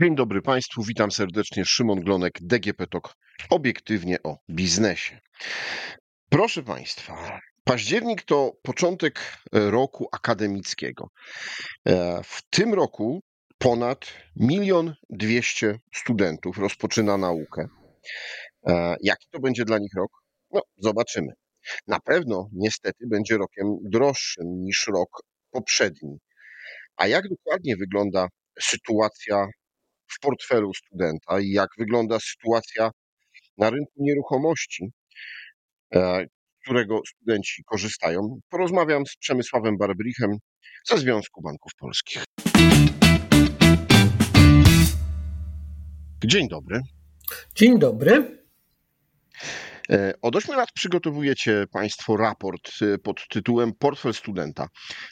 Dzień dobry Państwu, witam serdecznie. Szymon Glonek, DGP TOK, obiektywnie o biznesie. Proszę Państwa, październik to początek roku akademickiego. E, w tym roku ponad milion dwieście studentów rozpoczyna naukę. E, jaki to będzie dla nich rok? No, zobaczymy. Na pewno, niestety, będzie rokiem droższym niż rok poprzedni. A jak dokładnie wygląda sytuacja w portfelu studenta i jak wygląda sytuacja na rynku nieruchomości, e, którego studenci korzystają, porozmawiam z Przemysławem Barbrichem ze Związku Banków Polskich. Dzień dobry. Dzień dobry. E, od 8 lat przygotowujecie Państwo raport e, pod tytułem Portfel studenta.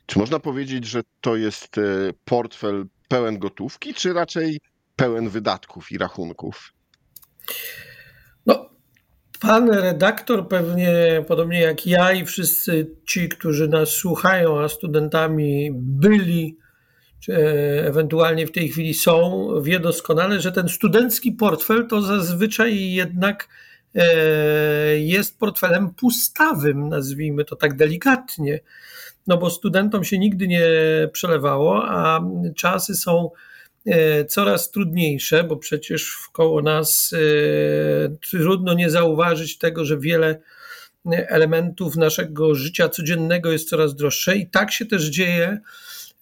Czy można powiedzieć, że to jest portfel pełen gotówki, czy raczej pełen wydatków i rachunków. No, pan redaktor pewnie, podobnie jak ja i wszyscy ci, którzy nas słuchają, a studentami byli, czy ewentualnie w tej chwili są, wie doskonale, że ten studencki portfel to zazwyczaj jednak e, jest portfelem pustawym, nazwijmy to tak delikatnie, no bo studentom się nigdy nie przelewało, a czasy są E, coraz trudniejsze, bo przecież wkoło nas e, trudno nie zauważyć tego, że wiele elementów naszego życia codziennego jest coraz droższe i tak się też dzieje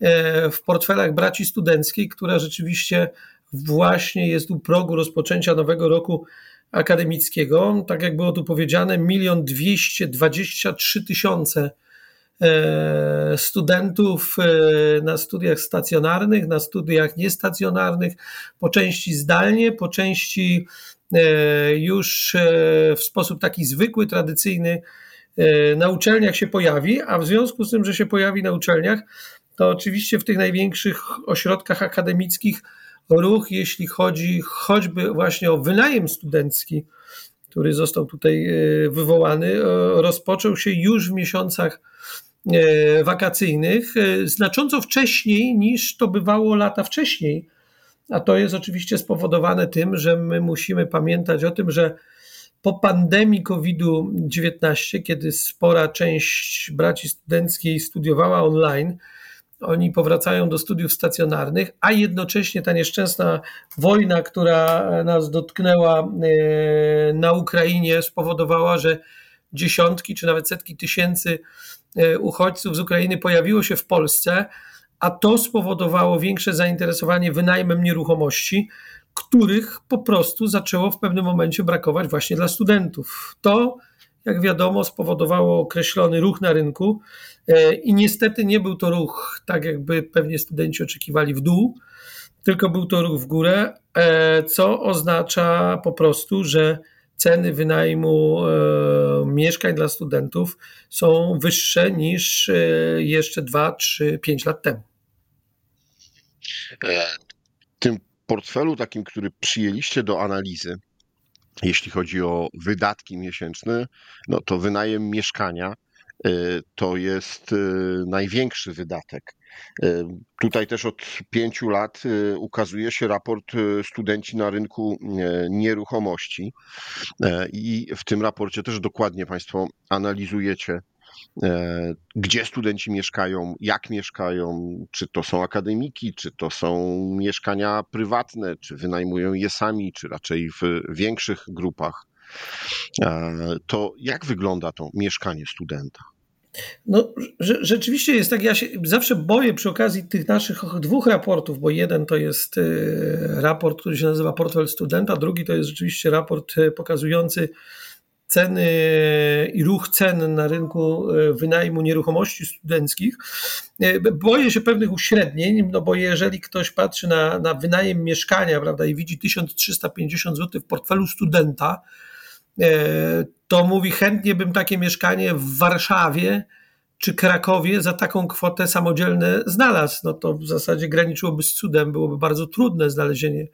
e, w portfelach braci studenckiej, która rzeczywiście właśnie jest u progu rozpoczęcia nowego roku akademickiego. Tak jak było tu powiedziane, milion dwieście dwadzieścia trzy tysiące E, studentów e, na studiach stacjonarnych, na studiach niestacjonarnych, po części zdalnie, po części e, już w sposób taki zwykły, tradycyjny na uczelniach się pojawi, a w związku z tym, że się pojawi na uczelniach, to oczywiście w tych największych ośrodkach akademickich ruch, jeśli chodzi choćby właśnie o wynajem studencki, który został tutaj wywołany, rozpoczął się już w miesiącach E, wakacyjnych e, znacząco wcześniej niż to bywało lata wcześniej. A to jest oczywiście spowodowane tym, że my musimy pamiętać o tym, że po pandemii COVID-19, kiedy spora część braci studenckiej studiowała online, oni powracają do studiów stacjonarnych, a jednocześnie ta nieszczęsna wojna, która nas dotknęła e, na Ukrainie, spowodowała, że dziesiątki czy nawet setki tysięcy E, uchodźców z Ukrainy pojawiło się w Polsce, a to spowodowało większe zainteresowanie wynajmem nieruchomości, których po prostu zaczęło w pewnym momencie brakować właśnie dla studentów. To, jak wiadomo, spowodowało określony ruch na rynku e, i niestety nie był to ruch, tak jakby pewnie studenci oczekiwali, w dół, tylko był to ruch w górę, e, co oznacza po prostu, że ceny wynajmu e, mieszkań dla studentów są wyższe niż e, jeszcze 2, 3, 5 lat temu. E, w tym portfelu takim, który przyjęliście do analizy, jeśli chodzi o wydatki miesięczne, no to wynajem mieszkania to jest największy wydatek. Tutaj też od pięciu lat ukazuje się raport studenci na rynku nieruchomości i w tym raporcie też dokładnie Państwo analizujecie, gdzie studenci mieszkają, jak mieszkają, czy to są akademiki, czy to są mieszkania prywatne, czy wynajmują je sami, czy raczej w większych grupach. To jak wygląda to mieszkanie studenta? No, rzeczywiście jest tak. Ja się zawsze boję przy okazji tych naszych dwóch raportów, bo jeden to jest y, raport, który się nazywa Portfel Studenta, drugi to jest rzeczywiście raport y, pokazujący ceny i ruch cen na rynku wynajmu nieruchomości studenckich. Boję się pewnych uśrednień, no bo jeżeli ktoś patrzy na, na wynajem mieszkania prawda, i widzi 1350 zł w portfelu studenta, E, to mówi chętnie bym takie mieszkanie w Warszawie czy Krakowie za taką kwotę samodzielne znalazł. No to w zasadzie graniczyłoby z cudem, byłoby bardzo trudne znalezienie e,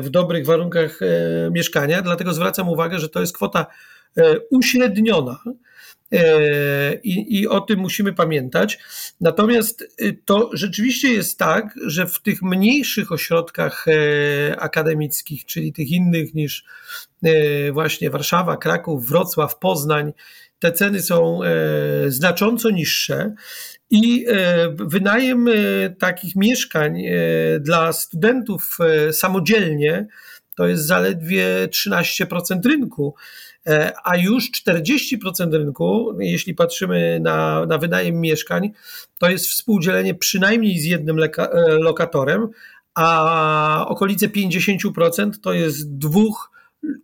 w dobrych warunkach e, mieszkania, dlatego zwracam uwagę, że to jest kwota uśredniona. I, I, o tym musimy pamiętać. Natomiast to rzeczywiście jest tak, że w tych mniejszych ośrodkach akademickich, czyli tych innych niż właśnie Warszawa, Kraków, Wrocław, Poznań, te ceny są znacząco niższe i e, wynajem e, takich mieszkań e, dla studentów samodzielnie to jest zaledwie 13% rynku, a już 40% rynku, jeśli patrzymy na, na wynajem mieszkań, to jest współdzielenie przynajmniej z jednym lokatorem, a okolice 50% to jest dwóch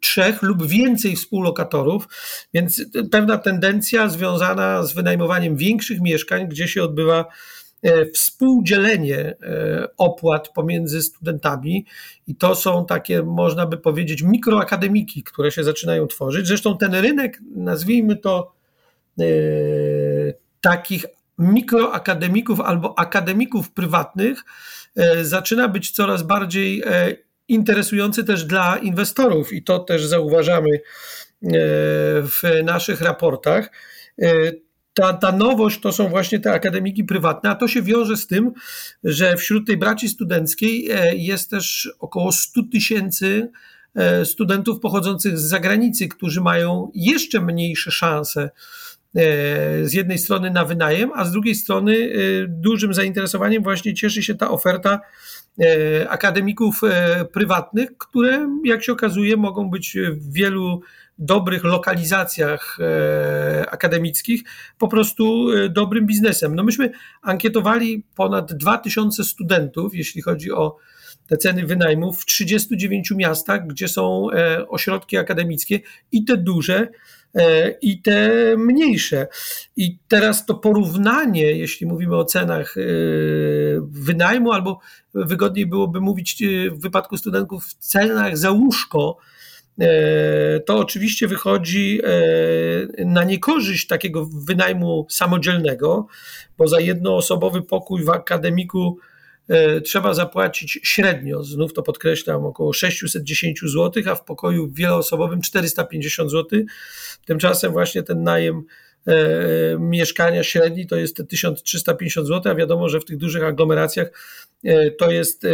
trzech lub więcej współlokatorów, więc pewna tendencja związana z wynajmowaniem większych mieszkań, gdzie się odbywa e, współdzielenie e, opłat pomiędzy studentami i to są takie, można by powiedzieć, mikroakademiki, które się zaczynają tworzyć. Zresztą ten rynek, nazwijmy to e, takich mikroakademików albo akademików prywatnych, zaczyna być coraz bardziej interesujący też dla inwestorów i to też zauważamy e, w naszych raportach. E, ta, ta nowość to są właśnie te akademiki prywatne, a to się wiąże z tym, że wśród tej braci studenckiej e, jest też około 100 tysięcy studentów pochodzących z zagranicy, którzy mają jeszcze mniejsze szanse z jednej strony na wynajem, a z drugiej strony dużym zainteresowaniem właśnie cieszy się ta oferta E, akademików e, prywatnych, które, jak się okazuje, mogą być w wielu dobrych lokalizacjach e, akademickich po prostu dobrym biznesem. No myśmy ankietowali ponad 2000 studentów, jeśli chodzi o te ceny wynajmów w 39 miastach, gdzie są ośrodki akademickie i te duże, E, i te mniejsze. I teraz to porównanie, jeśli mówimy o cenach e, wynajmu, albo wygodniej byłoby mówić e, w wypadku studentów w cenach za łóżko, to oczywiście wychodzi na niekorzyść takiego wynajmu samodzielnego, bo za jednoosobowy pokój w akademiku E, trzeba zapłacić średnio, znów to podkreślam, około 610 zł, a w pokoju wieloosobowym 450 zł. Tymczasem właśnie ten najem e, mieszkania średni to jest 1350 zł, a wiadomo, że w tych dużych aglomeracjach e, to jest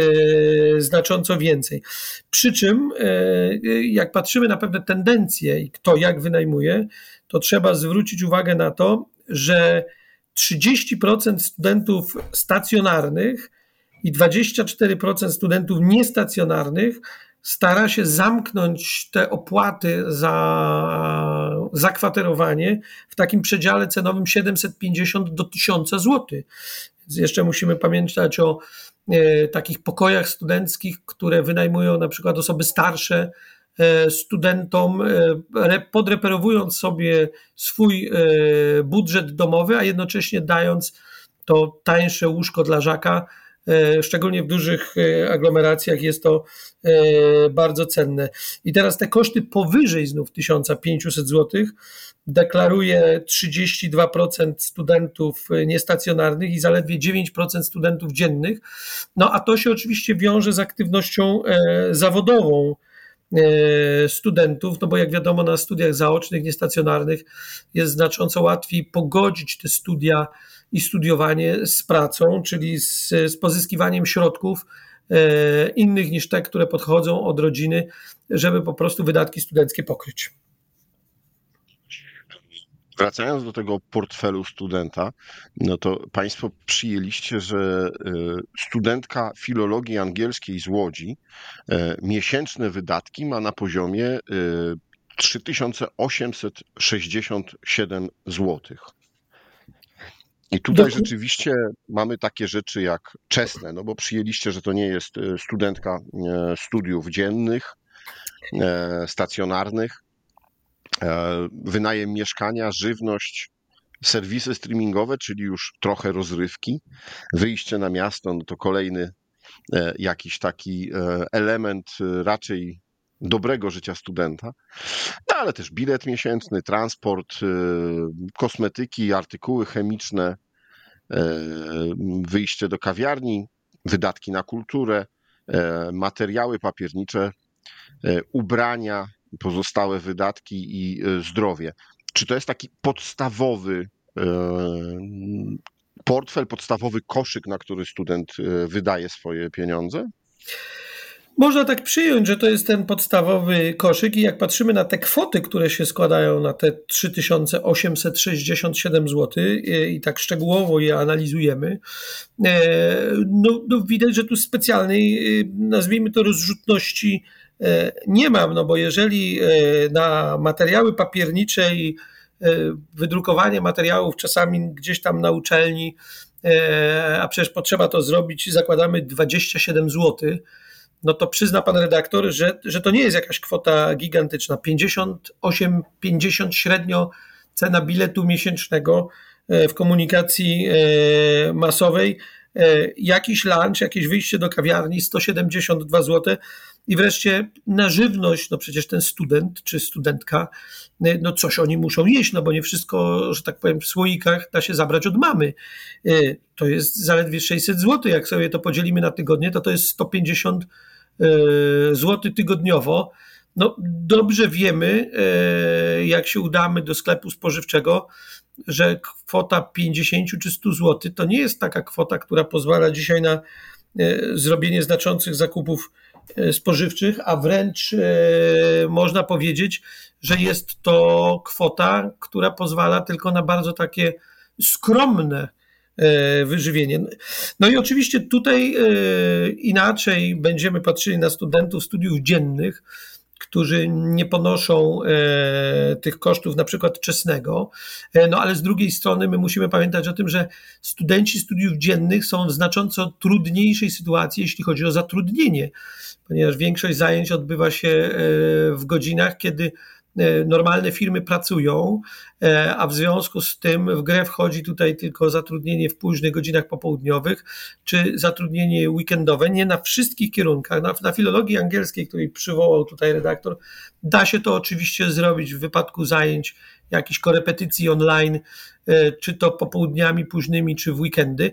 znacząco więcej. Przy czym, jak patrzymy na pewne tendencje i kto jak wynajmuje, to trzeba zwrócić uwagę na to, że 30% studentów stacjonarnych i 24% studentów niestacjonarnych stara się zamknąć te opłaty za zakwaterowanie w takim przedziale cenowym 750 do 1000 zł. Więc jeszcze musimy pamiętać o e, takich pokojach studenckich, które wynajmują na przykład osoby starsze e, studentom, e, podreperowując sobie swój e, budżet domowy, a jednocześnie dając to tańsze łóżko dla żaka szczególnie w dużych e, aglomeracjach jest to e, bardzo cenne. I teraz te koszty powyżej znów 1500 zł deklaruje 32% studentów niestacjonarnych i zaledwie 9% studentów dziennych. No a to się oczywiście wiąże z aktywnością zawodową studentów, no bo jak wiadomo na studiach zaocznych, niestacjonarnych jest znacząco łatwiej pogodzić te studia i studiowanie z pracą, czyli z, z pozyskiwaniem środków e, innych niż te, które podchodzą od rodziny, żeby po prostu wydatki studenckie pokryć. Wracając do tego portfelu studenta, no to Państwo przyjęliście, że e, studentka filologii angielskiej z Łodzi e, miesięczne wydatki ma na poziomie 3867 złotych. I tutaj rzeczywiście mamy takie rzeczy jak czesne, no bo przyjęliście, że to nie jest e, studentka e, studiów dziennych, e, stacjonarnych, wynajem mieszkania, żywność, serwisy streamingowe, czyli już trochę rozrywki, wyjście na miasto, no to kolejny jakiś taki element raczej dobrego życia studenta, no ale też bilet miesięczny, transport, kosmetyki, artykuły chemiczne, E, wyjście do kawiarni, wydatki na kulturę, e, materiały papiernicze, ubrania, pozostałe wydatki i zdrowie. Czy to jest taki podstawowy portfel, podstawowy koszyk, na który student wydaje swoje pieniądze? Można tak przyjąć, że to jest ten podstawowy koszyk i jak patrzymy na te kwoty, które się składają na te 3867 zł i tak szczegółowo je analizujemy, e, no, no widać, że tu specjalnej, e, nazwijmy to rozrzutności e, nie mam, no bo jeżeli na materiały papiernicze i wydrukowanie materiałów czasami gdzieś tam na uczelni, a przecież potrzeba to zrobić, zakładamy 27 zł, no to przyzna pan redaktor, że, że to nie jest jakaś kwota gigantyczna. 58, 50 średnio cena biletu miesięcznego e, w komunikacji e, masowej, e, jakiś lunch, jakieś wyjście do kawiarni 172 zł i wreszcie na żywność, no przecież ten student czy studentka, no coś oni muszą jeść, no bo nie wszystko, że tak powiem, w słoikach da się zabrać od mamy. To jest zaledwie 600 zł, jak sobie to podzielimy na tygodnie, to to jest 150 E, zł tygodniowo. No, dobrze wiemy, e, jak się udamy do sklepu spożywczego, że kwota 50 czy 100 zł to nie jest taka kwota, która pozwala dzisiaj na e, zrobienie znaczących zakupów spożywczych, a wręcz można powiedzieć, że jest to kwota, która pozwala tylko na bardzo takie skromne E, wyżywienie. No i oczywiście tutaj e, inaczej będziemy patrzyli na studentów studiów dziennych, którzy nie ponoszą e, tych kosztów na przykład czesnego, no ale z drugiej strony my musimy pamiętać o tym, że studenci studiów dziennych są w znacząco trudniejszej sytuacji, jeśli chodzi o zatrudnienie, ponieważ większość zajęć odbywa się w godzinach, kiedy E, normalne firmy pracują, e, a w związku z tym w grę wchodzi tutaj tylko zatrudnienie w późnych godzinach popołudniowych, czy zatrudnienie weekendowe. Nie na wszystkich kierunkach. Na, na filologii angielskiej, której przywołał tutaj redaktor, da się to oczywiście zrobić w wypadku zajęć jakichś korepetycji online, e, czy to popołudniami późnymi, czy w weekendy.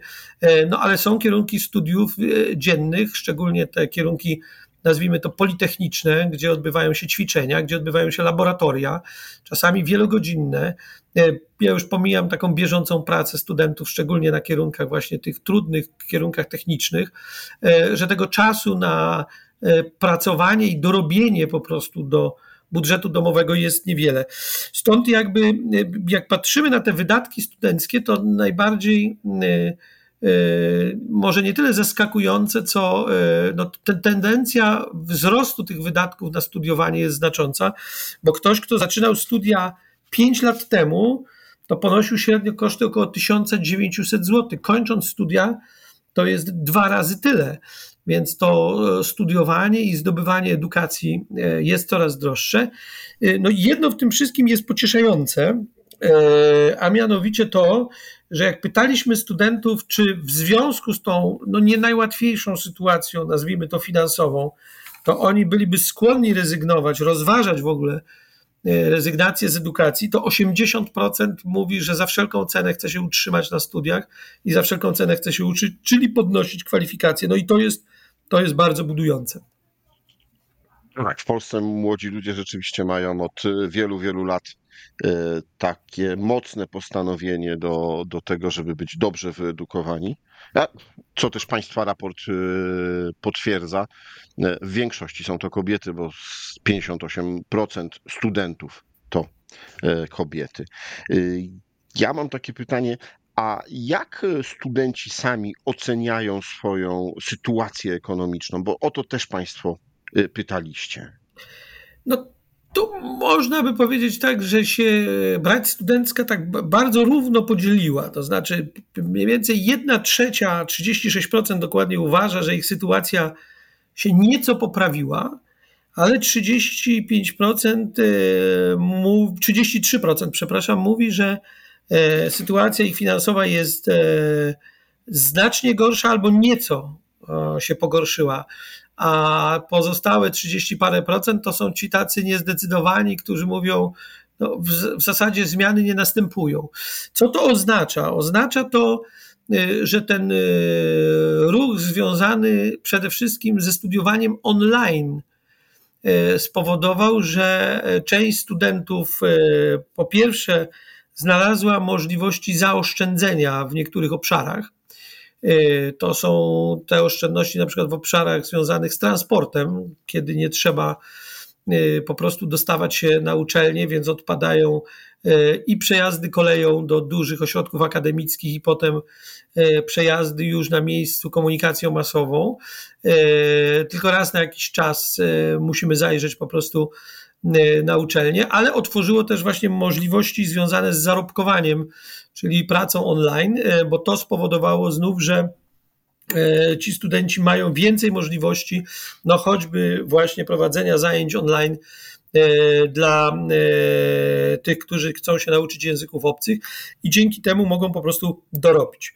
No ale są kierunki studiów dziennych, szczególnie te kierunki nazwijmy to politechniczne, gdzie odbywają się ćwiczenia, gdzie odbywają się laboratoria, czasami wielogodzinne. E, ja już pomijam taką bieżącą pracę studentów, szczególnie na kierunkach właśnie tych trudnych kierunkach technicznych, e, że tego czasu na e, pracowanie i dorobienie po prostu do budżetu domowego jest niewiele. Stąd jakby jak patrzymy na te wydatki studenckie, to najbardziej może nie tyle zaskakujące, co y, no, tendencja wzrostu tych wydatków na studiowanie jest znacząca, bo ktoś, kto zaczynał studia 5 lat temu, to ponosił średnio koszty około 1900 zł. Kończąc studia, to jest dwa razy tyle. Więc to e, studiowanie i zdobywanie edukacji e, jest coraz droższe. E, no jedno w tym wszystkim jest pocieszające, a mianowicie to, że jak pytaliśmy studentów, czy w związku z tą no nie najłatwiejszą sytuacją, nazwijmy to finansową, to oni byliby skłonni rezygnować, rozważać w ogóle e, rezygnację z edukacji, to 80% mówi, że za wszelką cenę chce się utrzymać na studiach i za wszelką cenę chce się uczyć, czyli podnosić kwalifikacje. No i to jest, to jest bardzo budujące. Tak, w Polsce młodzi ludzie rzeczywiście mają od wielu, wielu lat E, takie mocne postanowienie do, do tego, żeby być dobrze wyedukowani, co też Państwa raport e, potwierdza. E, w większości są to kobiety, bo 58% studentów to kobiety. Ja mam takie pytanie, a jak studenci sami oceniają swoją sytuację ekonomiczną? Bo o to też Państwo pytaliście. No tu można by powiedzieć tak, że się brać studencka tak bardzo równo podzieliła. To znaczy, mniej więcej 1 trzecia, 36% dokładnie uważa, że ich sytuacja się nieco poprawiła, ale 35%, 33% e, przepraszam, mówi, że e, sytuacja ich finansowa jest e, znacznie gorsza albo nieco się pogorszyła a pozostałe 30 parę procent to są ci tacy niezdecydowani, którzy mówią, no, w, w zasadzie zmiany nie następują. Co to oznacza? Oznacza to, y, że ten y, ruch związany przede wszystkim ze studiowaniem online spowodował, że część studentów po pierwsze znalazła możliwości zaoszczędzenia w niektórych obszarach. To są te oszczędności na przykład w obszarach związanych z transportem, kiedy nie trzeba po prostu dostawać się na uczelnię, więc odpadają i przejazdy koleją do dużych ośrodków akademickich i potem przejazdy już na miejscu komunikacją masową. Tylko raz na jakiś czas musimy zajrzeć po prostu na uczelnię, ale otworzyło też właśnie możliwości związane z zarobkowaniem, czyli pracą online, bo to spowodowało znów, że ci studenci mają więcej możliwości, no choćby właśnie prowadzenia zajęć online dla tych, którzy chcą się nauczyć języków obcych i dzięki temu mogą po prostu dorobić.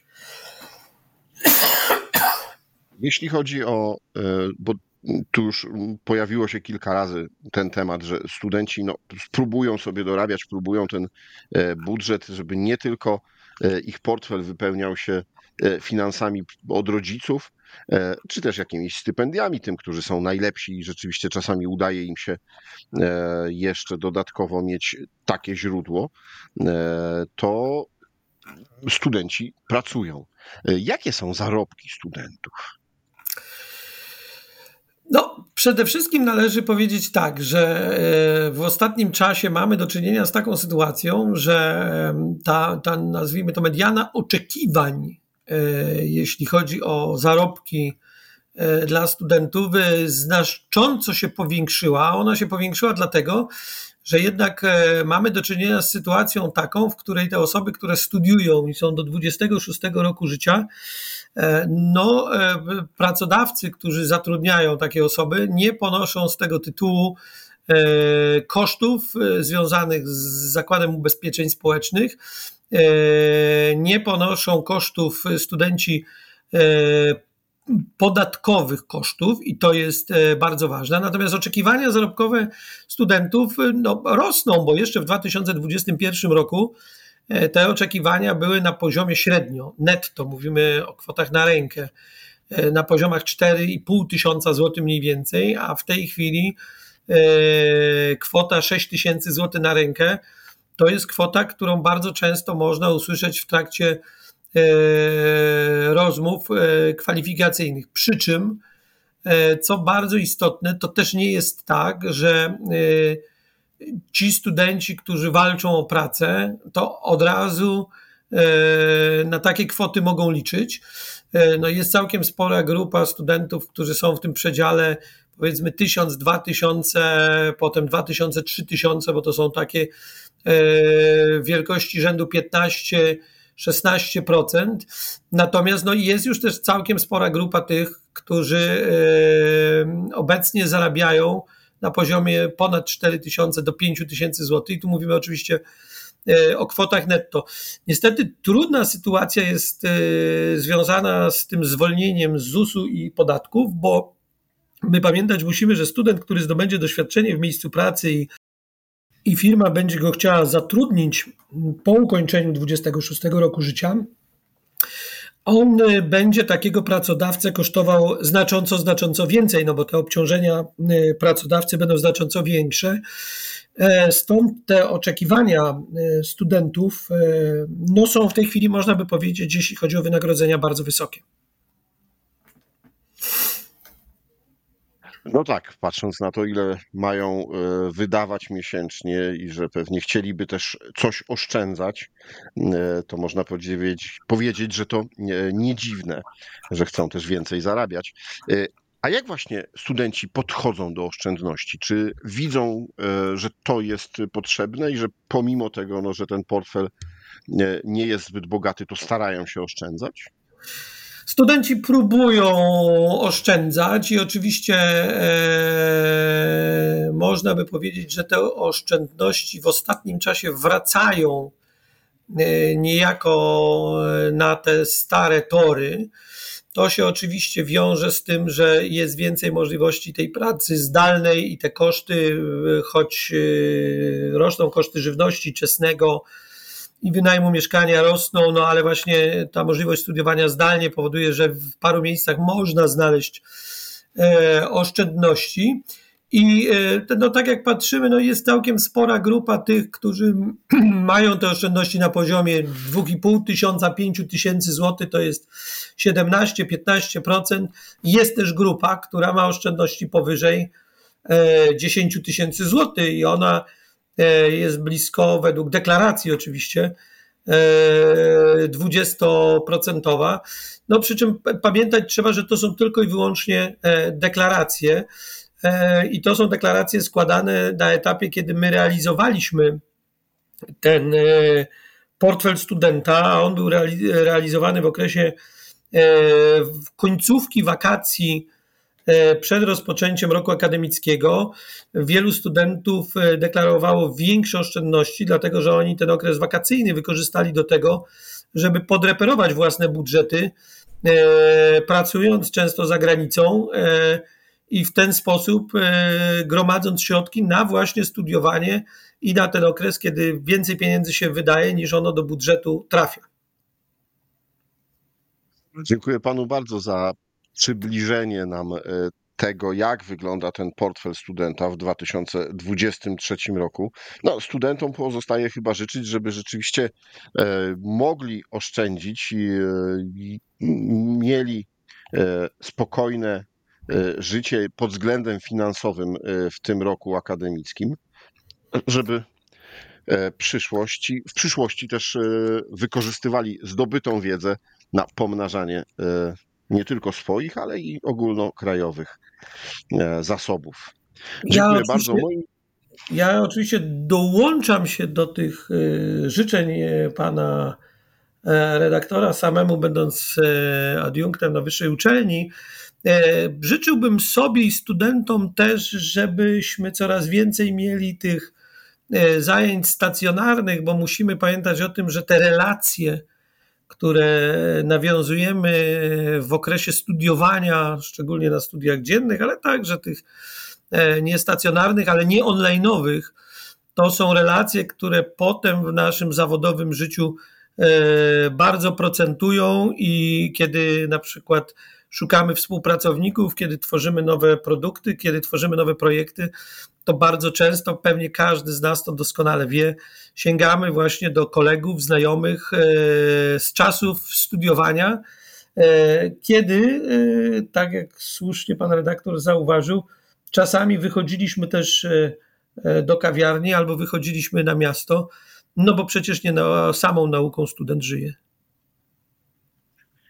Jeśli chodzi o, bo tu już pojawiło się kilka razy ten temat, że studenci no, spróbują sobie dorabiać, próbują ten e, budżet, żeby nie tylko e, ich portfel wypełniał się finansami od rodziców, czy też jakimiś stypendiami tym, którzy są najlepsi i rzeczywiście czasami udaje im się jeszcze dodatkowo mieć takie źródło, to studenci pracują. Jakie są zarobki studentów? No, przede wszystkim należy powiedzieć tak, że e, w ostatnim czasie mamy do czynienia z taką sytuacją, że ta, ta nazwijmy to mediana oczekiwań, e, jeśli chodzi o zarobki e, dla studentów, znacząco się powiększyła. Ona się powiększyła dlatego, że jednak mamy do czynienia z sytuacją taką, w której te osoby, które studiują i są do 26 roku życia, E, no, e, pracodawcy, którzy zatrudniają takie osoby, nie ponoszą z tego tytułu e, kosztów związanych z Zakładem Ubezpieczeń Społecznych, nie ponoszą kosztów studenci podatkowych kosztów i to jest bardzo ważne. Natomiast oczekiwania zarobkowe studentów no, rosną, bo jeszcze w 2021 roku E, te oczekiwania były na poziomie średnio, netto, mówimy o kwotach na rękę, e, na poziomach 4,5 tysiąca złotych mniej więcej, a w tej chwili e, kwota 6 tysięcy złotych na rękę to jest kwota, którą bardzo często można usłyszeć w trakcie rozmów kwalifikacyjnych. Przy czym, co bardzo istotne, to też nie jest tak, że ci studenci, którzy walczą o pracę, to od razu e, na takie kwoty mogą liczyć. E, no jest całkiem spora grupa studentów, którzy są w tym przedziale powiedzmy 1000, 2000, potem 2000, 3000, bo to są takie e, wielkości rzędu 15, 16%. Natomiast no jest już też całkiem spora grupa tych, którzy obecnie zarabiają na poziomie ponad 4 tysiące do 5 tysięcy złotych. Tu mówimy oczywiście e, o kwotach netto. Niestety trudna sytuacja jest e, związana z tym zwolnieniem z ZUS-u i podatków, bo my pamiętać musimy, że student, który zdobędzie doświadczenie w miejscu pracy i, i firma będzie go chciała zatrudnić po ukończeniu 26 roku życia, on y, będzie takiego pracodawcę kosztował znacząco, znacząco więcej, no bo te obciążenia y, pracodawcy będą znacząco większe. E, stąd te oczekiwania y, studentów no są w tej chwili, można by powiedzieć, jeśli chodzi o wynagrodzenia, bardzo wysokie. No tak, patrząc na to, ile mają e, wydawać miesięcznie i że pewnie chcieliby też coś oszczędzać, e, to można powiedzieć, powiedzieć że to nie dziwne, że chcą też więcej zarabiać. E, a jak właśnie studenci podchodzą do oszczędności? Czy widzą, że to jest potrzebne i że pomimo tego, no, że ten portfel nie jest zbyt bogaty, to starają się oszczędzać? Studenci próbują oszczędzać i oczywiście e, można by powiedzieć, że te oszczędności w ostatnim czasie wracają e, niejako na te stare tory. To się oczywiście wiąże z tym, że jest więcej możliwości tej pracy zdalnej i te koszty, choć e, rosną koszty żywności, czesnego, i wynajmu mieszkania rosną, no ale właśnie ta możliwość studiowania zdalnie powoduje, że w paru miejscach można znaleźć e, oszczędności. I no, tak jak patrzymy, no jest całkiem spora grupa tych, którzy mają te oszczędności na poziomie 2,5 tysiąca, 5 tysięcy złotych, to jest 17-15%. Jest też grupa, która ma oszczędności powyżej 10 tysięcy złotych i ona jest blisko, według deklaracji oczywiście, 20%. No przy czym pamiętać trzeba, że to są tylko i wyłącznie deklaracje i to są deklaracje składane na etapie, kiedy my realizowaliśmy ten portfel studenta, a on był realizowany w okresie końcówki wakacji przed rozpoczęciem roku akademickiego. Wielu studentów deklarowało większe oszczędności, dlatego że oni ten okres wakacyjny wykorzystali do tego, żeby podreperować własne budżety, pracując często za granicą i w ten sposób gromadząc środki na właśnie studiowanie i na ten okres, kiedy więcej pieniędzy się wydaje, niż ono do budżetu trafia. Dziękuję panu bardzo za przybliżenie nam tego, jak wygląda ten portfel studenta w 2023 roku. No, studentom pozostaje chyba życzyć, żeby rzeczywiście mogli oszczędzić i mieli spokojne życie pod względem finansowym w tym roku akademickim, żeby przyszłości, w przyszłości też wykorzystywali zdobytą wiedzę na pomnażanie nie tylko swoich, ale i ogólnokrajowych zasobów. Dziękuję ja bardzo. Moim... Ja oczywiście dołączam się do tych życzeń pana redaktora, samemu będąc adiunktem na wyższej uczelni. Życzyłbym sobie i studentom też, żebyśmy coraz więcej mieli tych zajęć stacjonarnych, bo musimy pamiętać o tym, że te relacje, które nawiązujemy w okresie studiowania, szczególnie na studiach dziennych, ale także tych niestacjonarnych, ale nie online'owych, to są relacje, które potem w naszym zawodowym życiu bardzo procentują i kiedy na przykład szukamy współpracowników, kiedy tworzymy nowe produkty, kiedy tworzymy nowe projekty, to bardzo często, pewnie każdy z nas to doskonale wie, sięgamy właśnie do kolegów, znajomych z czasów studiowania, kiedy, tak jak słusznie pan redaktor zauważył, czasami wychodziliśmy też do kawiarni albo wychodziliśmy na miasto, no bo przecież nie na, samą nauką student żyje.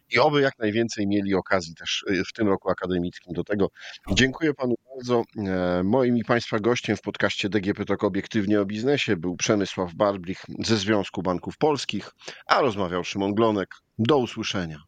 I oby jak najwięcej mieli okazji też w tym roku akademickim do tego. Dziękuję panu bardzo. Moim i państwa gościem w podcaście DGP Tok Obiektywnie o Biznesie był Przemysław Barblich ze Związku Banków Polskich, a rozmawiał Szymon Glonek. Do usłyszenia.